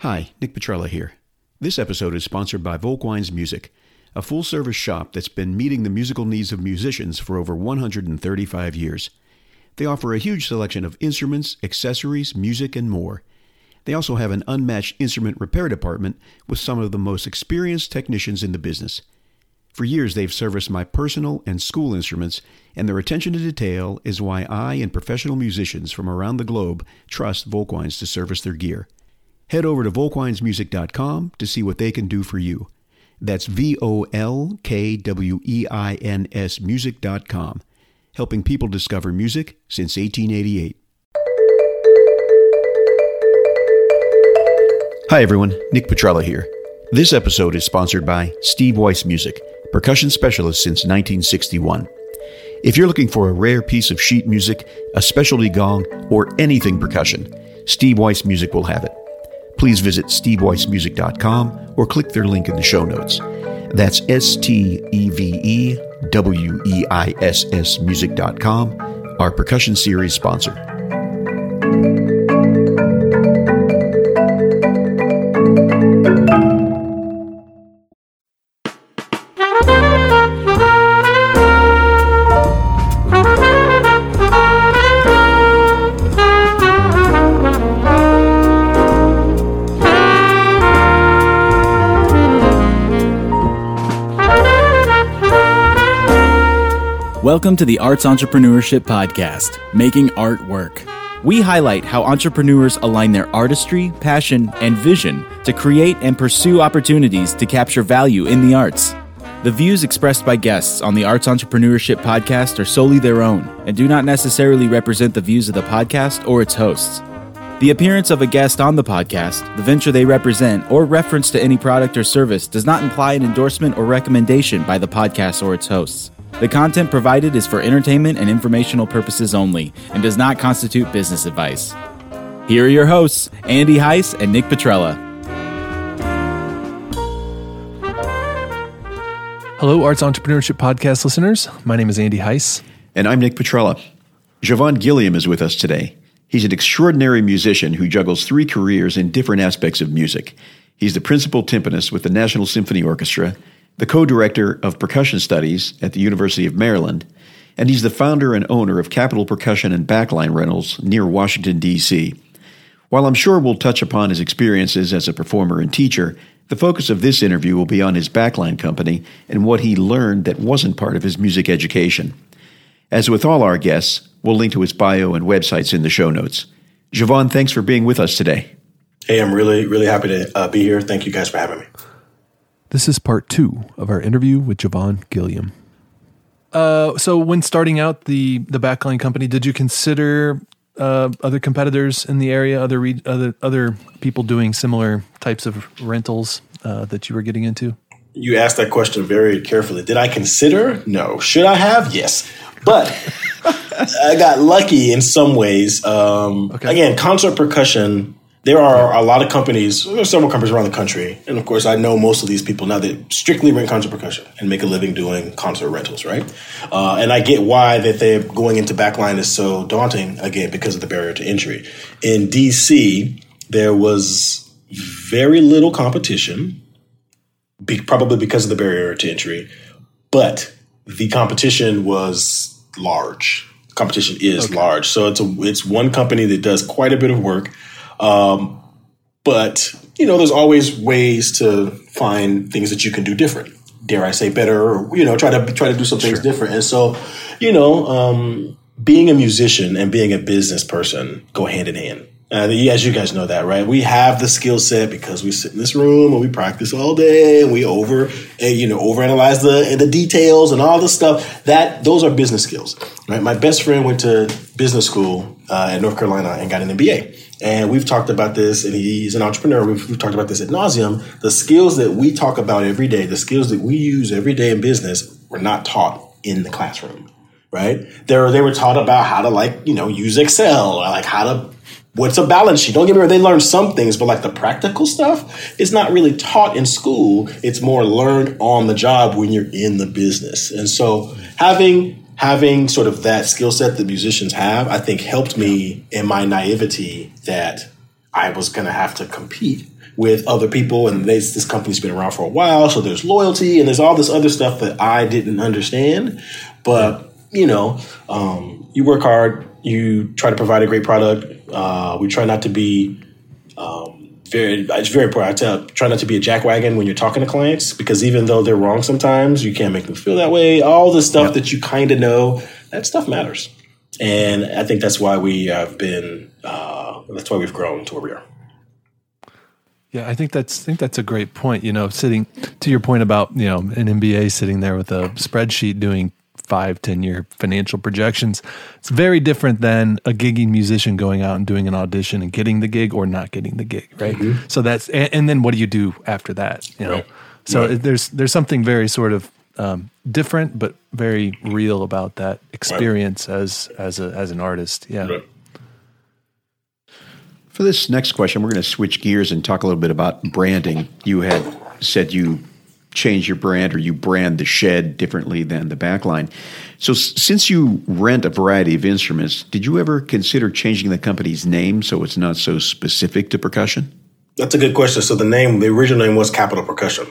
Hi, Nick Petrella here. This episode is sponsored by Volkwein's Music, a full service shop that's been meeting the musical needs of musicians for over 135 years. They offer a huge selection of instruments, accessories, music, and more. They also have an unmatched instrument repair department with some of the most experienced technicians in the business. For years, they've serviced my personal and school instruments, and their attention to detail is why I and professional musicians from around the globe trust Volkwein's to service their gear. Head over to volkweinsmusic.com to see what they can do for you. That's V O L K W E I N S music.com, helping people discover music since 1888. Hi, everyone. Nick Petrella here. This episode is sponsored by Steve Weiss Music, percussion specialist since 1961. If you're looking for a rare piece of sheet music, a specialty gong, or anything percussion, Steve Weiss Music will have it please visit steveweissmusic.com or click their link in the show notes. That's S T E V E W E I S S music.com, our percussion series sponsor. Welcome to the Arts Entrepreneurship Podcast, Making Art Work. We highlight how entrepreneurs align their artistry, passion, and vision to create and pursue opportunities to capture value in the arts. The views expressed by guests on the Arts Entrepreneurship Podcast are solely their own and do not necessarily represent the views of the podcast or its hosts. The appearance of a guest on the podcast, the venture they represent, or reference to any product or service does not imply an endorsement or recommendation by the podcast or its hosts. The content provided is for entertainment and informational purposes only and does not constitute business advice. Here are your hosts, Andy Heiss and Nick Petrella. Hello, Arts Entrepreneurship Podcast listeners. My name is Andy Heiss. And I'm Nick Petrella. Jauvon Gilliam is with us today. He's an extraordinary musician who juggles three careers in different aspects of music. He's the principal timpanist with the National Symphony Orchestra the co director of percussion studies at the University of Maryland, and he's the founder and owner of Capital Percussion and Backline Rentals near Washington, D.C. While I'm sure we'll touch upon his experiences as a performer and teacher, the focus of this interview will be on his backline company and what he learned that wasn't part of his music education. As with all our guests, we'll link to his bio and websites in the show notes. Jauvon, thanks for being with us today. Hey, I'm really, really happy to uh, be here. Thank you guys for having me. This is part two of our interview with Jauvon Gilliam. Uh, so, when starting out the the backline company, did you consider uh, other competitors in the area, other re- other other people doing similar types of rentals uh, that you were getting into? You asked that question very carefully. Did I consider? No. Should I have? Yes. But I got lucky in some ways. Um, okay. Again, concert percussion there are a lot of companies, there are several companies around the country, and of course, I know most of these people now that strictly rent concert percussion and make a living doing concert rentals, right? Uh, and I get why that they're going into backline is so daunting again because of the barrier to entry. In DC, there was very little competition, be, probably because of the barrier to entry, but the competition was large. Competition is okay. large, so it's a it's one company that does quite a bit of work um, but you know, there's always ways to find things that you can do different. Dare I say better, or you know, try to try to do some things sure. different. And so, you know, um, being a musician and being a business person go hand in hand. Uh, as you guys know that, right? We have the skill set because we sit in this room and we practice all day and we over, you know, overanalyze the the details and all the stuff. That those are business skills, right? My best friend went to business school uh, in North Carolina and got an MBA. And we've talked about this, and he's an entrepreneur. We've, we've, talked about this at nauseum. The skills that we talk about every day, the skills that we use every day in business, were not taught in the classroom, right? They were, they were taught about how to like, you know, use Excel, like how to, what's a balance sheet. Don't get me wrong, they learn some things, but like the practical stuff is not really taught in school. It's more learned on the job when you're in the business. And so having having sort of that skill set that musicians have, I think helped me in my naivety that I was going to have to compete with other people, and they, this company's been around for a while, so there's loyalty and there's all this other stuff that I didn't understand. But you know, um, you work hard, you try to provide a great product. Uh, we try not to be um, very. It's very important. I tell try not to be a jackwagon when you're talking to clients because even though they're wrong sometimes, you can't make them feel that way. All the stuff yep. that you kind of know, that stuff matters, and I think that's why we have been. Uh, that's why we've grown to where we are. Yeah, I think that's I think that's a great point. You know, sitting to your point about you know an MBA sitting there with a spreadsheet doing five, ten year financial projections. It's very different than a gigging musician going out and doing an audition and getting the gig or not getting the gig, right? Mm-hmm. So that's and, and, then what do you do after that? You know, right. so right. there's there's something very sort of um, different but very real about that experience right. as as a as an artist. Yeah. For this next question, we're going to switch gears and talk a little bit about branding. You had said you change your brand or you brand the shed differently than the backline. So, since you rent a variety of instruments, did you ever consider changing the company's name so it's not so specific to percussion? That's a good question. So, the name, the original name was Capital Percussion.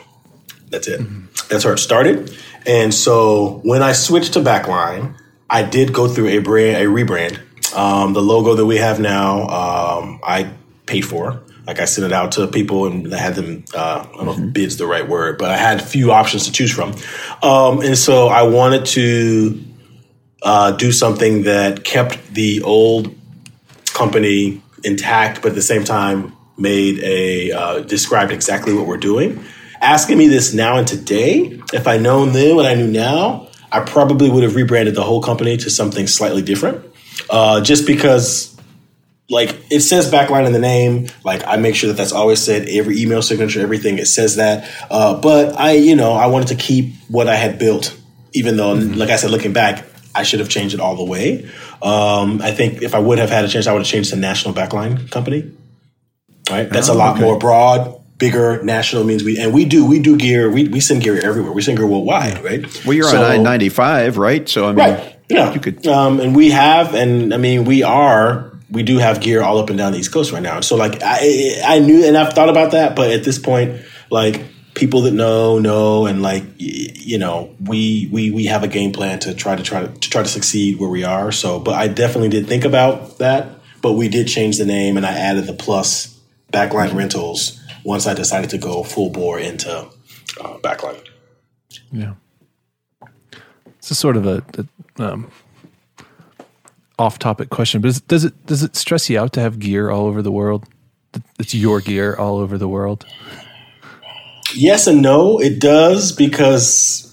That's it. Mm-hmm. That's where it started. And so, when I switched to backline, I did go through a brand, a rebrand um, the logo that we have now, um, I paid for. Like I sent it out to people and I had them. Uh, I don't know if bid's the right word, but I had a few options to choose from, um, and so I wanted to uh, do something that kept the old company intact, but at the same time made a uh, described exactly what we're doing. Asking me this now and today, if I known then what I knew now, I probably would have rebranded the whole company to something slightly different uh, just because like it says backline in the name. Like i make sure that that's always said. Every email signature everything it says that. Uh, but i you know i wanted to keep what i had built even though mm-hmm. like i said looking back i should have changed it all the way. Um, i think if i would have had a chance i would have changed to national backline company right? That's oh, a lot okay. more broad bigger national means we and we do we do gear we, we send gear everywhere. We send gear worldwide right? Well you're so, on i-95 right? So i mean right. Yeah, you could. Um, and we have, and I mean, we are. We do have gear all up and down the East Coast right now. So like, I I knew, and I've thought about that, but at this point, like people that know know, and like you know, we we we have a game plan to try to try to, to try to succeed where we are. So, but I definitely did think about that. But we did change the name, and I added the plus backline rentals once I decided to go full bore into uh, backline. Yeah. It's a sort of a, a um, off-topic question, but is, does it does it stress you out to have gear all over the world? It's your gear all over the world. Yes and no. It does because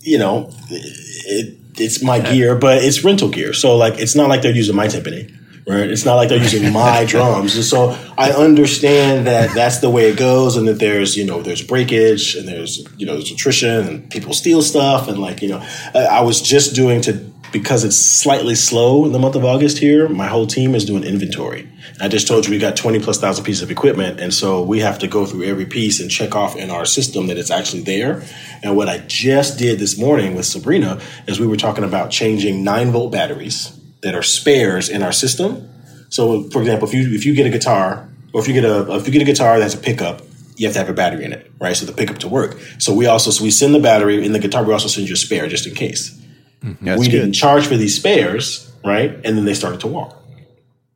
you know it, it's my yeah. gear, but it's rental gear. So like, it's not like they're using my timpani right? It's not like they're using my drums. And so I understand that that's the way it goes and that there's, you know, there's breakage and there's, you know, there's attrition and people steal stuff. And like, you know, I was just doing to, because it's slightly slow in the month of August here, my whole team is doing inventory. I just told you we got 20 plus thousand pieces of equipment. And so we have to go through every piece and check off in our system that it's actually there. And what I just did this morning with Sabrina is we were talking about changing nine volt batteries that are spares in our system. So, for example, if you if you get a guitar, or if you get a if you get a guitar that's a pickup, you have to have a battery in it, right? So the pickup to work. So we also so we send the battery in the guitar. We also send you a spare just in case. Mm-hmm. we good. didn't charge for these spares, right? And then they started to walk.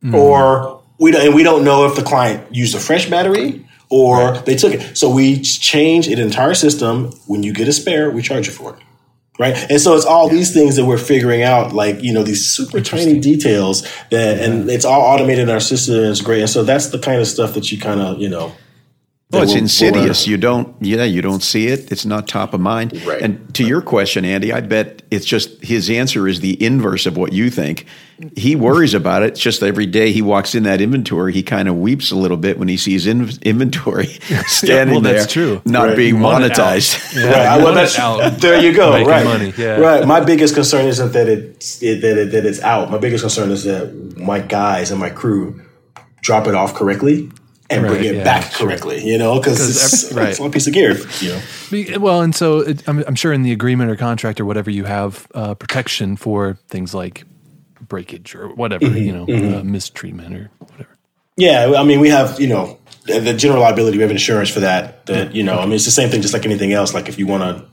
Mm-hmm. Or we don't, and we don't know if the client used a fresh battery or right. they took it. So we change an entire system. When you get a spare, we charge you for it right? And so it's all these things that we're figuring out, like you know these super tiny details that, and it's all automated in our system. and It's great, and so that's the kind of stuff that you kind of you know well, it's insidious. you don't, yeah, you don't see it. It's not top of mind. Right. And to your question, Andy, I bet it's just his answer is the inverse of what you think. He worries about it. It's just every day he walks in that inventory, he kind of weeps a little bit when he sees in, inventory standing yeah, well, that's there, true. not right. being monetized. Yeah, right. Well, that's, out. There you go. Right. Money. Yeah. Right. My biggest concern isn't that it's it, that it, that it's out. My biggest concern is that my guys and my crew drop it off correctly and right, bring it yeah, back correctly, you know, because it's, right. it's one piece of gear, you know. Well, and so it, I'm, I'm, sure in the agreement or contract or whatever you have uh, protection for things like breakage or whatever, mm-hmm, you know, mm-hmm. uh, mistreatment or whatever. Yeah, I mean, we have you know the general liability. We have insurance for that. That you know, I mean, it's the same thing, just like anything else. Like if you want to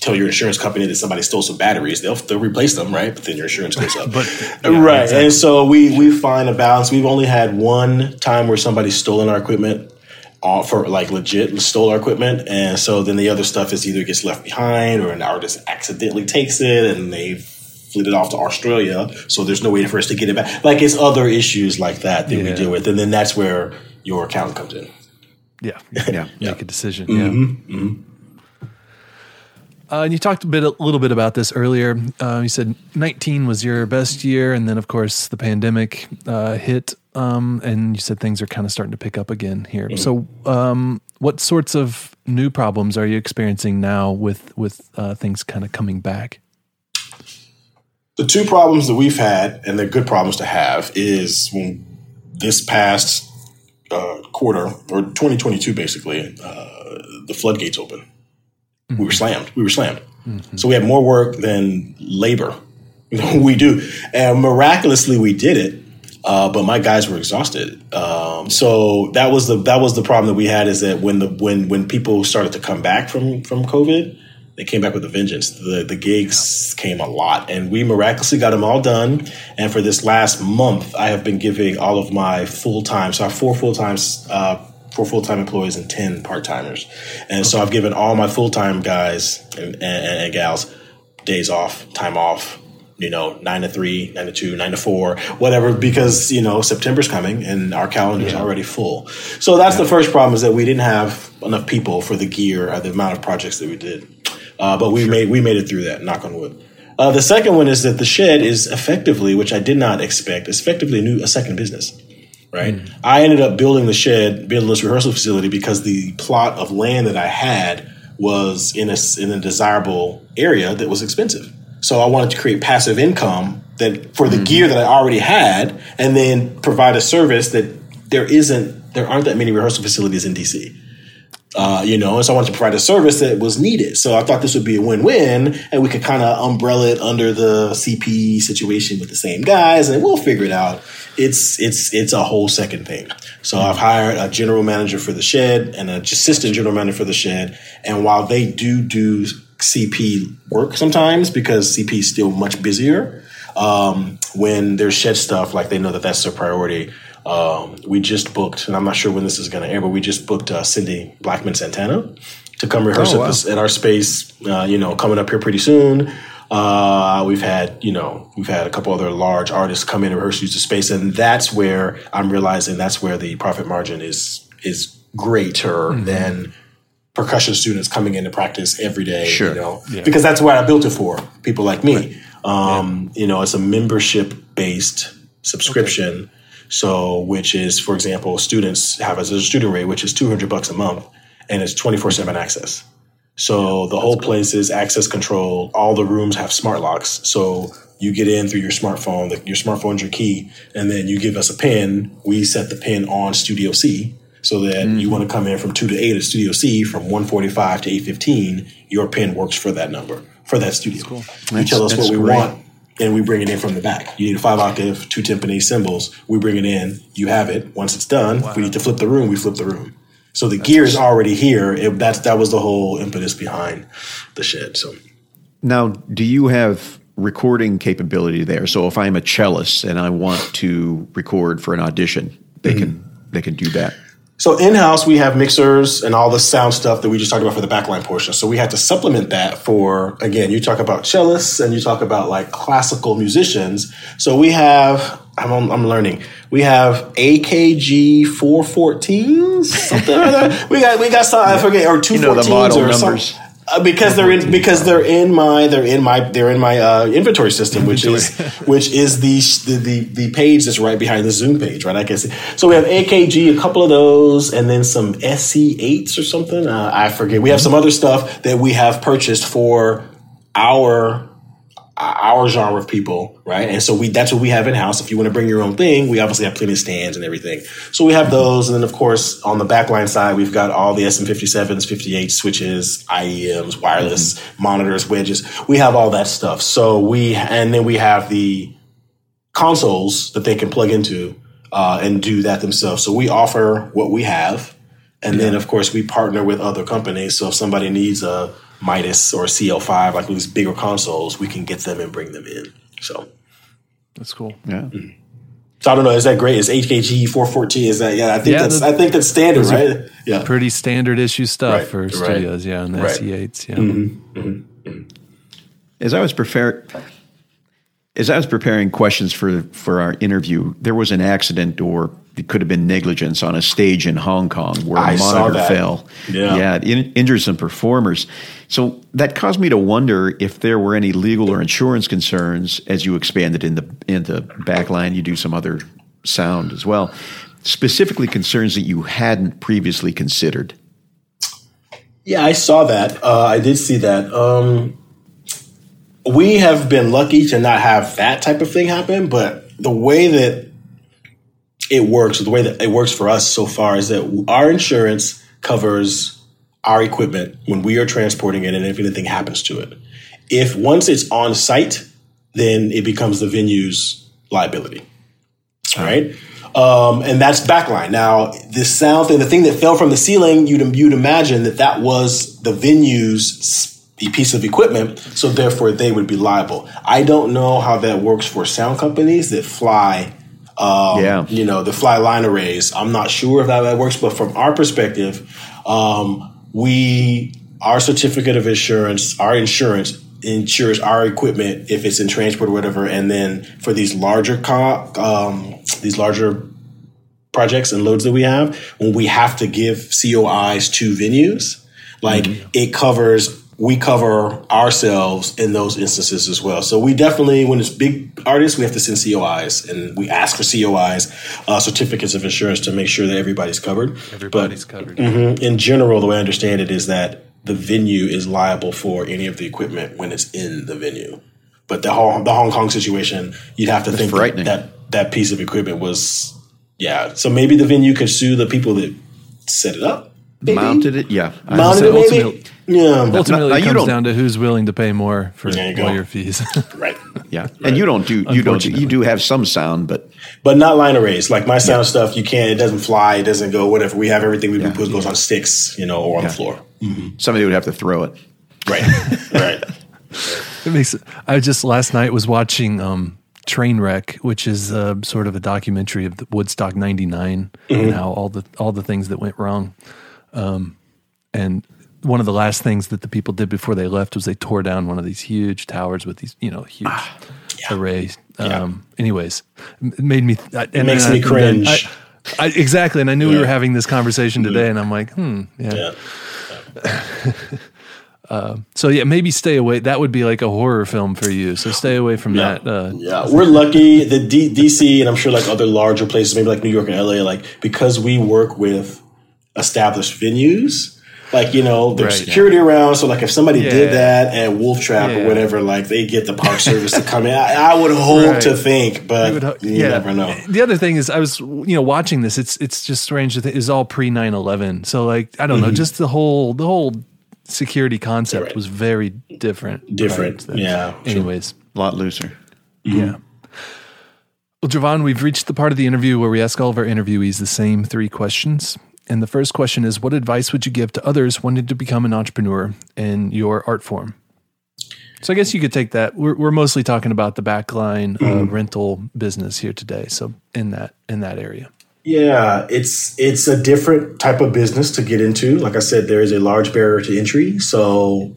tell your insurance company that somebody stole some batteries, they'll they'll replace them, right? But then your insurance goes up, but, yeah, right? Exactly. And so we we find a balance. We've only had one time where somebody's stolen our equipment. All for like legit stole our equipment, and so then the other stuff is either gets left behind or an artist accidentally takes it and they've it off to Australia, so there's no way for us to get it back. Like it's other issues like that that yeah. we deal with, and then that's where your account comes in. Yeah, yeah, yeah. make a decision. Mm-hmm. Yeah. Mm-hmm. Uh, and you talked a bit, a little bit about this earlier. Uh, you said 19 was your best year, and then of course the pandemic uh, hit, um, and you said things are kind of starting to pick up again here. Mm-hmm. So, um, what sorts of new problems are you experiencing now with with uh, things kind of coming back? the two problems that we've had, and they're good problems to have, is when this past uh, quarter or 2022, basically, uh, the floodgates open. Mm-hmm. We were slammed. We were slammed. Mm-hmm. So we had more work than labor. we do, and miraculously we did it. Uh, but my guys were exhausted. Um, so that was the that was the problem that we had is that when the when when people started to come back from from COVID, they came back with a vengeance. The the gigs came a lot, and we miraculously got them all done. And for this last month, I have been giving all of my full time. So I have four full times, uh, four full time employees and ten part timers, and okay. so I've given all my full time guys and, and, and gals days off, time off, you know, nine to three, nine to two, nine to four, whatever, because, you know, September's coming and our calendar is yeah. already full. So that's yeah. the first problem is that we didn't have enough people for the gear or the amount of projects that we did. Uh, but we sure. made we made it through that. Knock on wood. Uh, the second one is that the shed is effectively, which I did not expect, is effectively a new a second business. Right. Mm. I ended up building the shed, building this rehearsal facility because the plot of land that I had was in a in a desirable area that was expensive. So I wanted to create passive income that for the mm-hmm. gear that I already had, and then provide a service that there isn't there aren't that many rehearsal facilities in DC. Uh, you know, and so I wanted to provide a service that was needed. So I thought this would be a win-win, and we could kind of umbrella it under the CP situation with the same guys, and we'll figure it out. It's it's it's a whole second thing. So I've hired a general manager for the shed and an assistant general manager for the shed, and while they do do CP work sometimes because CP is still much busier, um, when there's shed stuff, like they know that that's their priority um, we just booked, and I'm not sure when this is going to air, but we just booked uh, Cindy Blackman Santana to come rehearse oh, wow. at, this, at, our space. Uh, you know, coming up here pretty soon. Uh, we've had, you know, we've had a couple other large artists come in and rehearse, use the space, and that's where I'm realizing that's where the profit margin is is greater mm-hmm. than percussion students coming in to practice every day. Sure. You know, yeah. because that's what I built it for. People like me. Right. Um, yeah. You know, it's a membership based subscription. Okay so, which is, for example, students have as a student rate, which is 200 bucks a month, and it's 24 7 access. So the whole place is access controlled. All the rooms have smart locks. So you get in through your smartphone, your smartphone's your key, and then you give us a pin. We set the pin on Studio C so that mm-hmm. you want to come in from 2 to 8 at Studio C from 145 to 815, your pin works for that number, for that studio. Cool. You tell us what we great. want and we bring it in from the back. You need a five octave, two timpani cymbals. We bring it in. You have it. Once it's done, wow. we need to flip the room. We flip the room. So the that's gear is already here. It, that's that was the whole impetus behind the shed. So now, do you have recording capability there? So if I'm a cellist and I want to record for an audition, they mm-hmm. can they can do that. So in house, we have mixers and all the sound stuff that we just talked about for the backline portion. So we had to supplement that for again. You talk about cellists and you talk about like classical musicians. So we have. I'm, I'm learning. We have AKG 414s, something like that. We got we got some. I forget or 214s you know, the model or numbers. Some, uh, because they're in because they're in my they're in my they're in my uh, inventory system, which is which is the, the the page that's right behind the Zoom page, right? I guess so. We have AKG, a couple of those, and then some SE8s or something. Uh, I forget. We have some other stuff that we have purchased for our our genre of people, right? And so we that's what we have in house. If you want to bring your own thing, we obviously have plenty of stands and everything. So we have those, and then of course on the backline side, we've got all the SM57s, 58 switches, IEMs, wireless mm-hmm. monitors, wedges. We have all that stuff. So we and then we have the consoles that they can plug into uh, and do that themselves. So we offer what we have, and yeah. then of course we partner with other companies. So if somebody needs a Midas or CL5, like these bigger consoles, we can get them and bring them in. So that's cool. Yeah. Mm-hmm. So I don't know. Is that great? Is AKG 414? Is that yeah? I think yeah, that's I think that's standard, right? Yeah, pretty standard issue stuff right. for studios. Yeah, and the right. SE8s. Yeah. Mm-hmm. Mm-hmm. As I was preparing, as I was preparing questions for for our interview, there was an accident or it could have been negligence on a stage in Hong Kong where a monitor fell. Yeah, yeah it in, injured some performers. So that caused me to wonder if there were any legal or insurance concerns as you expanded in the in the backline. You do some other sound as well, specifically concerns that you hadn't previously considered. Yeah, I saw that. Uh, I did see that. Um, we have been lucky to not have that type of thing happen, but the way that it works, the way that it works for us so far is that our insurance covers our equipment when we are transporting it and if anything happens to it. If once it's on site, then it becomes the venue's liability. All right. Um, and that's backline. Now, this sound thing, the thing that fell from the ceiling, you'd, you'd imagine that that was the venue's piece of equipment, so therefore they would be liable. I don't know how that works for sound companies that fly um, yeah. You know, the fly line arrays. I'm not sure if that, that works, but from our perspective, um, we, our certificate of insurance, our insurance insures our equipment if it's in transport or whatever. And then for these larger, co- um, these larger projects and loads that we have, when we have to give COIs to venues, like mm-hmm. it covers we cover ourselves in those instances as well. So we definitely, when it's big artists, we have to send COIs and we ask for COIs, uh, certificates of insurance to make sure that everybody's covered. Everybody's but, covered. Mm-hmm, in general, the way I understand it is that the venue is liable for any of the equipment when it's in the venue. But the Hong, the Hong Kong situation, you'd have to That's think that, that that piece of equipment was, yeah. So maybe the venue could sue the people that set it up Maybe? Mounted it, yeah. Mounted it, maybe. Ultimately, yeah. Ultimately, it comes down to who's willing to pay more for you lawyer fees. right. Yeah, right. and you don't do you don't you do have some sound, but but not line arrays. Like my sound yeah. stuff, you can't. It doesn't fly. It doesn't go. Whatever. We have everything. We yeah. put goes on sticks, you know, or on yeah. the floor. Mm-hmm. Somebody would have to throw it. Right. right. It makes. I just last night was watching. um Trainwreck, which is uh, sort of a documentary of the Woodstock '99 mm-hmm. and how all the all the things that went wrong. Um, and one of the last things that the people did before they left was they tore down one of these huge towers with these, you know, huge ah, yeah. arrays. Um, yeah. Anyways, it made me. And it makes me cringe. I, I, exactly, and I knew yeah. we were having this conversation today, and I'm like, hmm, yeah. uh, so yeah, maybe stay away. That would be like a horror film for you. So stay away from yeah. that. Uh, yeah, we're lucky. The D- DC and I'm sure like other larger places, maybe like New York and LA, like because we work with established venues. Like, you know, there's right, security yeah. around. So, like, if somebody yeah. did that at Wolf Trap yeah. or whatever, like, they get the park service to come in. I, I would hope right. to think, but you, ho- you never know. The other thing is, I was, you know, watching this. It's it's just strange that it's all pre 9 11. So, like, I don't mm-hmm. know, just the whole, the whole security concept right. was very different. Different. yeah. Anyways, a lot looser. Mm-hmm. Yeah. Well, Jauvon, we've reached the part of the interview where we ask all of our interviewees the same three questions. And the first question is What advice would you give to others wanting to become an entrepreneur in your art form? So I guess you could take that. We're, we're mostly talking about the backline uh, mm. rental business here today. So in that in that area. Yeah, it's it's a different type of business to get into. Like I said, there is a large barrier to entry. So,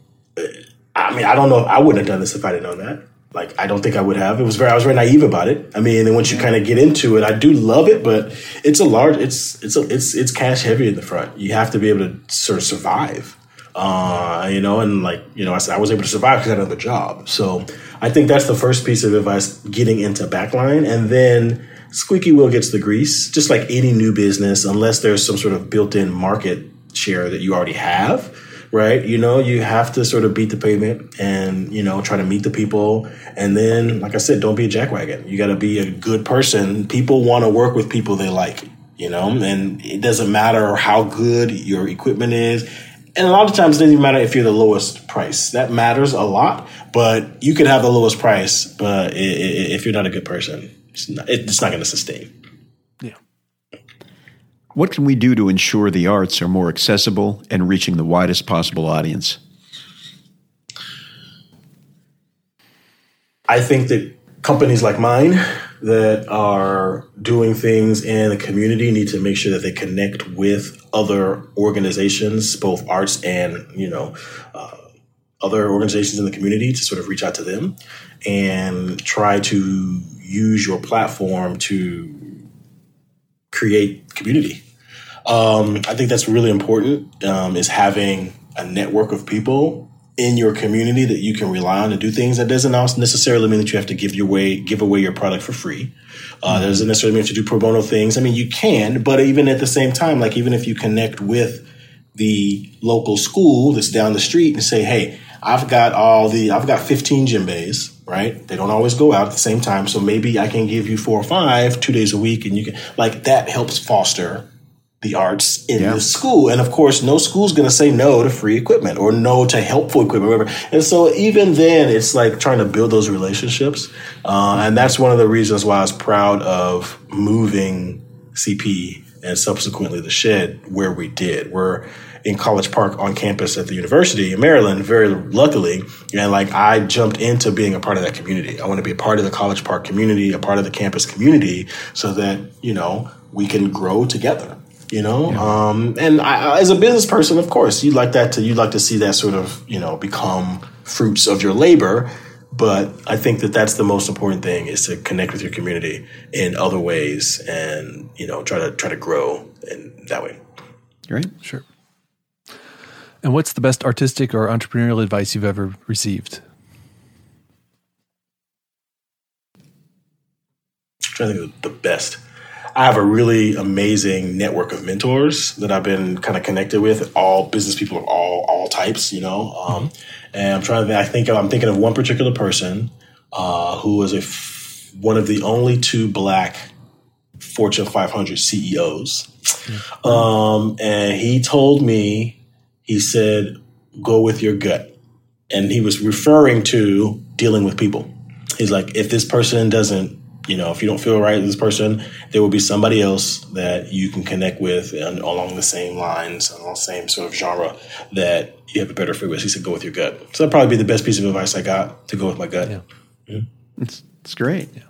I mean, I don't know. I wouldn't have done this if I didn't know that like I don't think I would have. It was very I was very naive about it. I mean, and once you kind of get into it, I do love it, but it's a large it's it's a, it's it's cash heavy in the front. You have to be able to sort of survive. Uh, you know, and like, you know, I I was able to survive because I had another job. So I think that's the first piece of advice getting into backline. And then squeaky wheel gets the grease, just like any new business, unless there's some sort of built in market share that you already have right? You know, you have to sort of beat the pavement and, you know, try to meet the people. And then, like I said, don't be a jackwagon. You got to be a good person. People want to work with people they like, you know, and it doesn't matter how good your equipment is. And a lot of times it doesn't even matter if you're the lowest price. That matters a lot, but you could have the lowest price, but if you're not a good person, it's not, it's not going to sustain. What can we do to ensure the arts are more accessible and reaching the widest possible audience? I think that companies like mine that are doing things in the community need to make sure that they connect with other organizations, both arts and you know uh, other organizations in the community, to sort of reach out to them and try to use your platform to create community. Um, I think that's really important. Um, is having a network of people in your community that you can rely on to do things. That doesn't necessarily mean that you have to give your way give away your product for free. Uh, that doesn't necessarily mean to do pro bono things. I mean, you can, but even at the same time, like even if you connect with the local school that's down the street and say, "Hey, I've got all the I've got 15 djembes." Right? They don't always go out at the same time, so maybe I can give you four or five two days a week, and you can like that helps foster the arts in yeah. the school. And of course, no school's going to say no to free equipment or no to helpful equipment, whatever. And so even then, it's like trying to build those relationships. Uh, and that's one of the reasons why I was proud of moving CP and subsequently the shed where we did. We're in College Park on campus at the University in Maryland, very luckily. And like I jumped into being a part of that community. I want to be a part of the College Park community, a part of the campus community so that, you know, we can grow together you know yeah. um, and I, as a business person of course you'd like that to you'd like to see that sort of you know become fruits of your labor but i think that that's the most important thing is to connect with your community in other ways and you know try to try to grow in that way right sure and what's the best artistic or entrepreneurial advice you've ever received I'm trying to think of the best I have a really amazing network of mentors that I've been kind of connected with, all business people of all all types, you know. Um, mm-hmm. And I'm trying to. I think I'm thinking of one particular person uh, who was a f- one of the only two black Fortune 500 CEOs. Um, and he told me, he said, "Go with your gut," and he was referring to dealing with people. He's like, if this person doesn't you know, if you don't feel right with this person, there will be somebody else that you can connect with and along the same lines, along the same sort of genre that you have a better fit with. He said, go with your gut. So that'd probably be the best piece of advice I got to go with my gut. Yeah. Mm-hmm. It's, it's great. Yeah.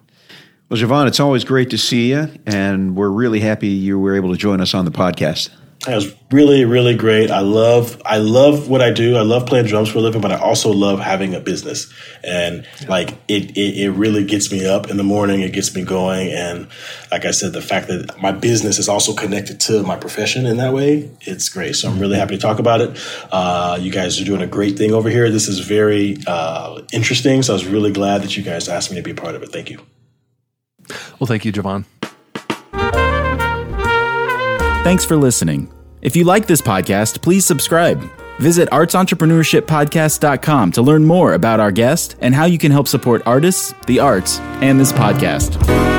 Well, Jauvon, it's always great to see you, and we're really happy you were able to join us on the podcast. It was really, really great. I love, I love what I do. I love playing drums for a living, but I also love having a business. And yeah. like, it, it, it, really gets me up in the morning. It gets me going. And like I said, the fact that my business is also connected to my profession in that way, it's great. So I'm really happy to talk about it. Uh, you guys are doing a great thing over here. This is very uh, interesting. So I was really glad that you guys asked me to be a part of it. Thank you. Well, thank you, Jauvon. Thanks for listening. If you like this podcast, please subscribe. Visit artsentrepreneurshippodcast.com to learn more about our guest and how you can help support artists, the arts, and this podcast.